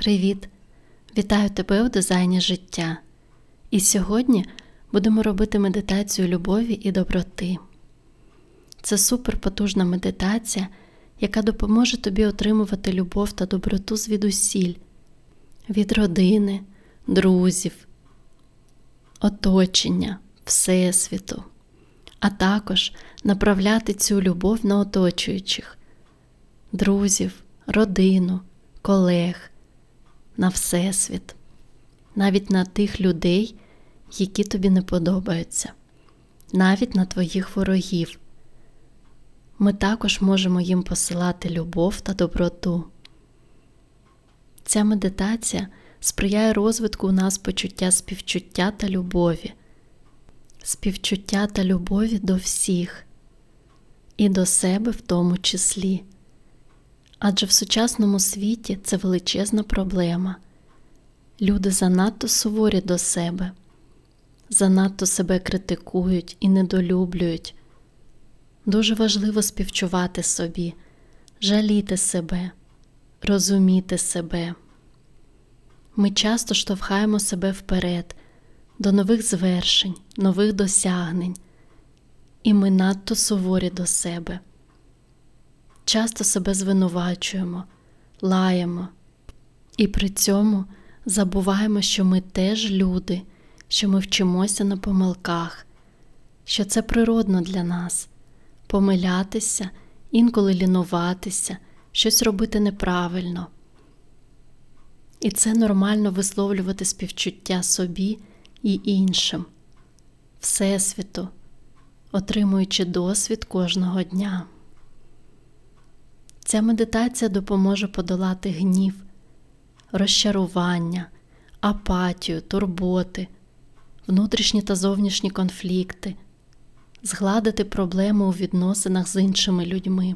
Привіт! Вітаю тебе у дизайні життя. І сьогодні будемо робити медитацію любові і доброти. Це суперпотужна медитація, яка допоможе тобі отримувати любов та доброту звідусіль, від родини, друзів, оточення, Всесвіту, а також направляти цю любов на оточуючих, друзів, родину, колег, на Всесвіт, навіть на тих людей, які тобі не подобаються, навіть на твоїх ворогів. Ми також можемо їм посилати любов та доброту. Ця медитація сприяє розвитку у нас почуття співчуття та любові, співчуття та любові до всіх і до себе в тому числі. Адже в сучасному світі це величезна проблема. Люди занадто суворі до себе, занадто себе критикують і недолюблюють. Дуже важливо співчувати собі, жаліти себе, розуміти себе. Ми часто штовхаємо себе вперед, до нових звершень, нових досягнень, і ми надто суворі до себе. Часто себе звинувачуємо, лаємо, і при цьому забуваємо, що ми теж люди, що ми вчимося на помилках, що це природно для нас помилятися, інколи лінуватися, щось робити неправильно. І це нормально висловлювати співчуття собі і іншим, Всесвіту, отримуючи досвід кожного дня. Ця медитація допоможе подолати гнів, розчарування, апатію, турботи, внутрішні та зовнішні конфлікти згладити проблеми у відносинах з іншими людьми.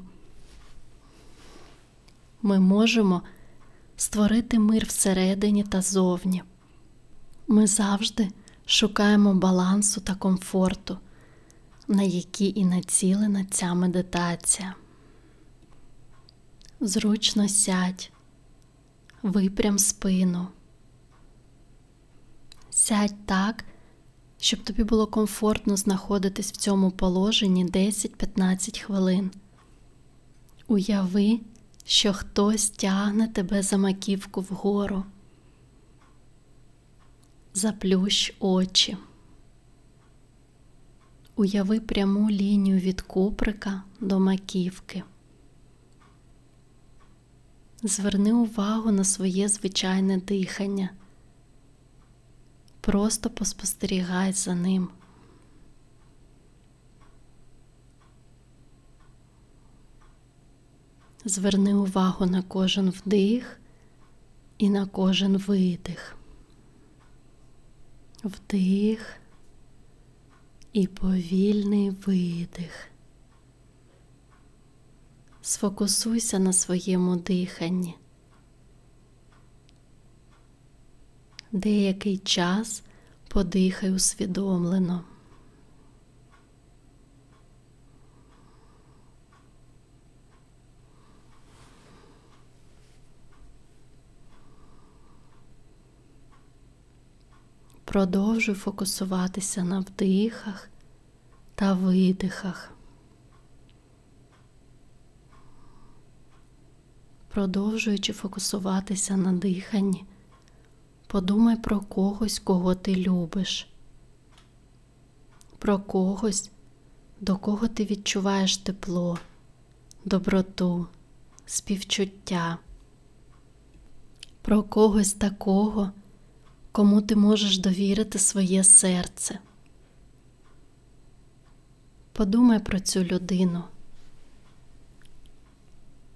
Ми можемо створити мир всередині та зовні. Ми завжди шукаємо балансу та комфорту, на які і націлена ця медитація. Зручно сядь, випрям спину. Сядь так, щоб тобі було комфортно знаходитись в цьому положенні 10-15 хвилин. Уяви, що хтось тягне тебе за маківку вгору. Заплющ очі. Уяви пряму лінію від куприка до маківки. Зверни увагу на своє звичайне дихання. Просто поспостерігай за ним. Зверни увагу на кожен вдих і на кожен видих. Вдих і повільний видих. Сфокусуйся на своєму диханні. Деякий час подихай усвідомлено. Продовжуй фокусуватися на вдихах та видихах. Продовжуючи фокусуватися на диханні, Подумай про когось, кого ти любиш, про когось, до кого ти відчуваєш тепло, доброту, співчуття, про когось такого, кому ти можеш довірити своє серце. Подумай про цю людину,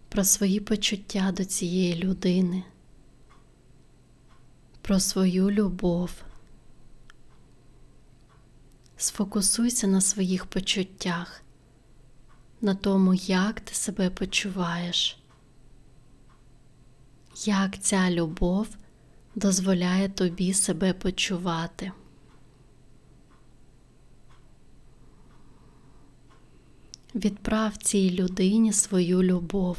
про свої почуття до цієї людини про свою любов. Сфокусуйся на своїх почуттях, на тому, як ти себе почуваєш, як ця любов дозволяє тобі себе почувати. Відправ цій людині свою любов.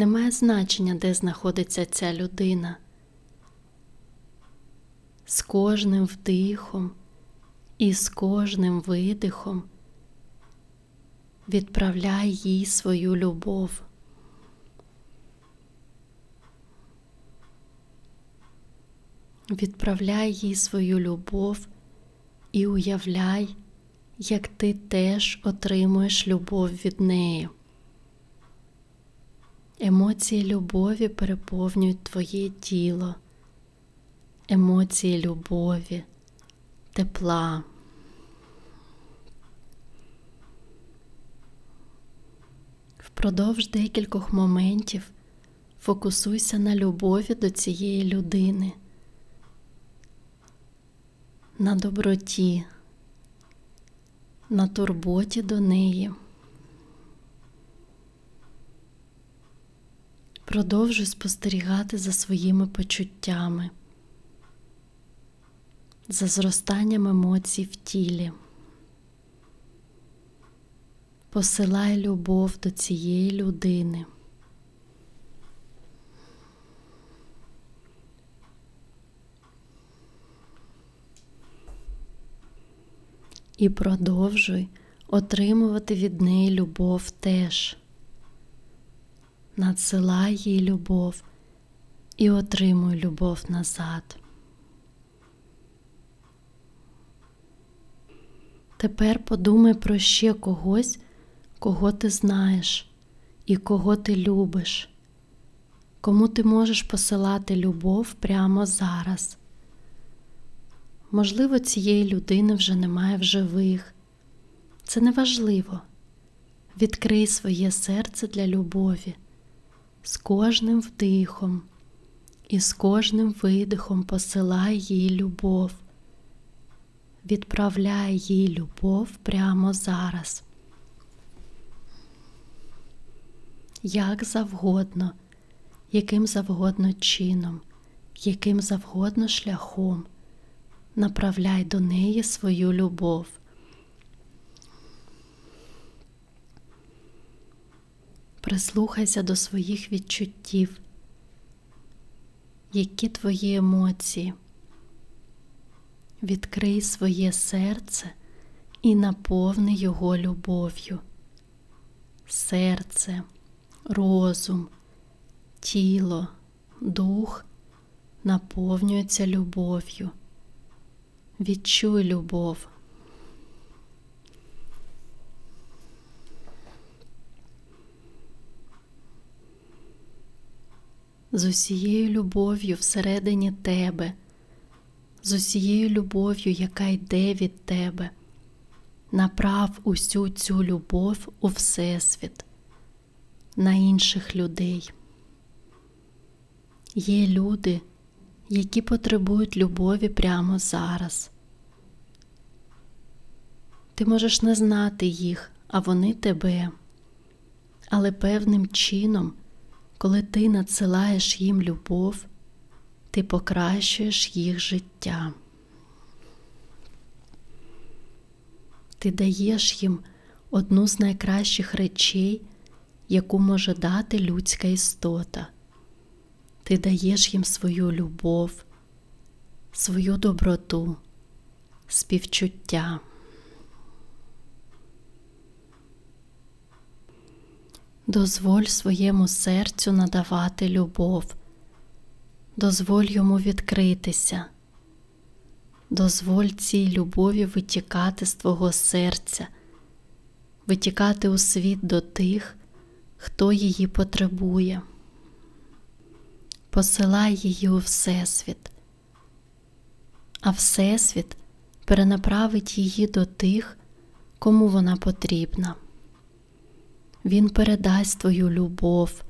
Немає значення, де знаходиться ця людина. З кожним вдихом і з кожним видихом відправляй їй свою любов. Відправляй їй свою любов і уявляй, як ти теж отримуєш любов від неї. Емоції любові переповнюють твоє тіло, емоції любові, тепла. Впродовж декількох моментів фокусуйся на любові до цієї людини, на доброті, на турботі до неї. Продовжуй спостерігати за своїми почуттями, за зростанням емоцій в тілі. Посилай любов до цієї людини. І продовжуй отримувати від неї любов теж. Надсилай їй любов і отримуй любов назад. Тепер подумай про ще когось, кого ти знаєш і кого ти любиш, кому ти можеш посилати любов прямо зараз. Можливо, цієї людини вже немає в живих. Це не важливо. Відкрий своє серце для любові з кожним вдихом і з кожним видихом посилай їй любов. Відправляй їй любов прямо зараз. Як завгодно, яким завгодно чином, яким завгодно шляхом направляй до неї свою любов. Прислухайся до своїх відчуттів, які твої емоції. Відкрий своє серце і наповни його любов'ю. Серце, розум, тіло, дух наповнюються любов'ю. Відчуй любов. З усією любов'ю всередині тебе, з усією любов'ю, яка йде від тебе, направ усю цю любов у Всесвіт, на інших людей. Є люди, які потребують любові прямо зараз. Ти можеш не знати їх, а вони тебе. Але певним чином, коли ти надсилаєш їм любов, ти покращуєш їх життя. Ти даєш їм одну з найкращих речей, яку може дати людська істота. Ти даєш їм свою любов, свою доброту, співчуття. Дозволь своєму серцю надавати любов, дозволь йому відкритися, дозволь цій любові витікати з твого серця, витікати у світ до тих, хто її потребує. Посилай її у Всесвіт, а Всесвіт перенаправить її до тих, кому вона потрібна. Він передасть твою любов,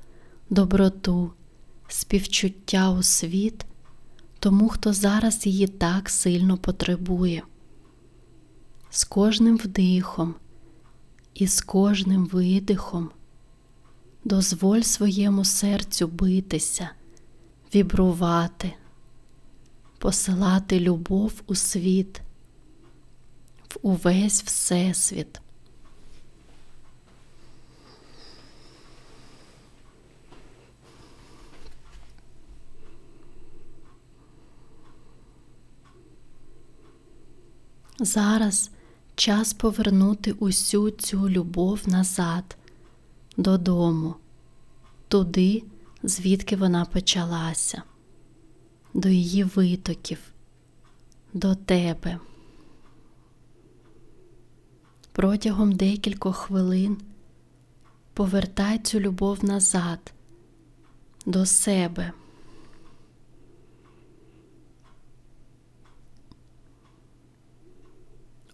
доброту, співчуття у світ тому, хто зараз її так сильно потребує. З кожним вдихом і з кожним видихом дозволь своєму серцю битися, вібрувати, посилати любов у світ, в увесь Всесвіт. Зараз час повернути усю цю любов назад, додому, туди, звідки вона почалася, до її витоків, до тебе. Протягом декількох хвилин повертай цю любов назад, до себе.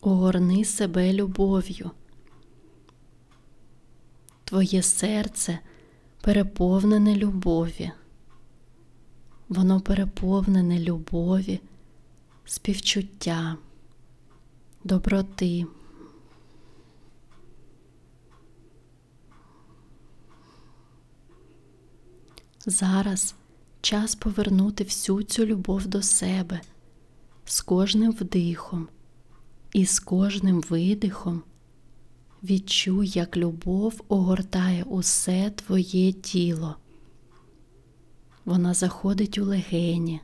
Огорни себе любов'ю. Твоє серце переповнене любові. Воно переповнене любові, співчуття, доброти. Зараз час повернути всю цю любов до себе з кожним вдихом і з кожним видихом. Відчуй, як любов огортає усе твоє тіло. Вона заходить у легені,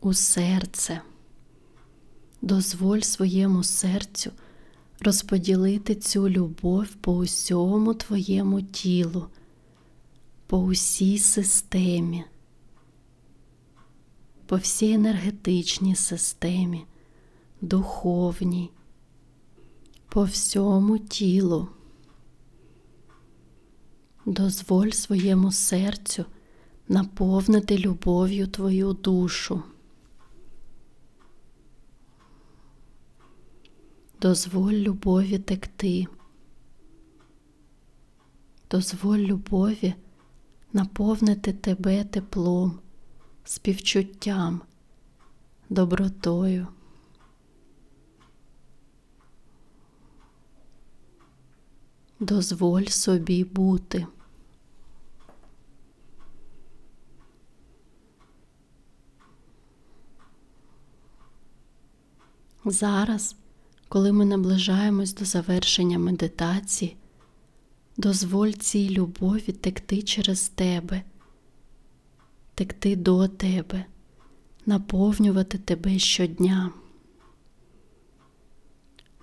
у серце. Дозволь своєму серцю розподілити цю любов по усьому твоєму тілу, по усій системі, по всій енергетичній системі, духовній по всьому тілу. Дозволь своєму серцю наповнити любов'ю твою душу. Дозволь любові текти. Дозволь любові наповнити тебе теплом, співчуттям, добротою. Дозволь собі бути. Зараз, коли ми наближаємось до завершення медитації, дозволь цій любові текти через тебе, текти до тебе, наповнювати тебе щодня.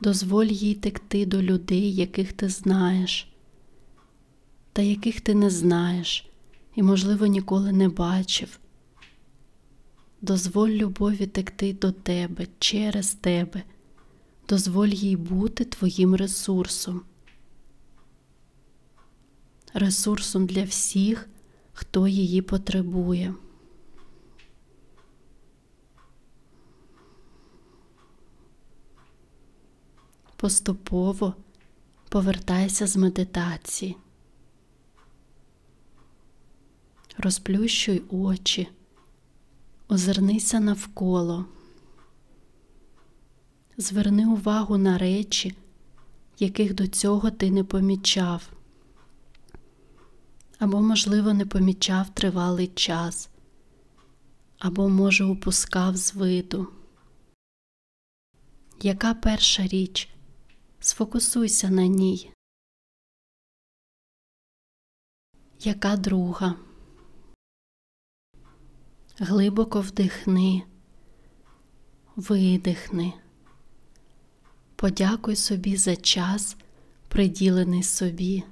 Дозволь їй текти до людей, яких ти знаєш, та яких ти не знаєш і, можливо, ніколи не бачив. Дозволь любові текти до тебе через тебе, дозволь їй бути твоїм ресурсом, ресурсом для всіх, хто її потребує. Поступово повертайся з медитації. Розплющуй очі, озирнися навколо, зверни увагу на речі, яких до цього ти не помічав, або, можливо, не помічав тривалий час, або, може, упускав з виду. Яка перша річ, Сфокусуйся на ній. Яка друга? Глибоко вдихни, видихни. Подякуй собі за час, приділений собі.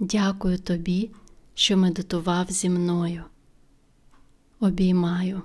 Дякую тобі, що медитував зі мною. Обіймаю.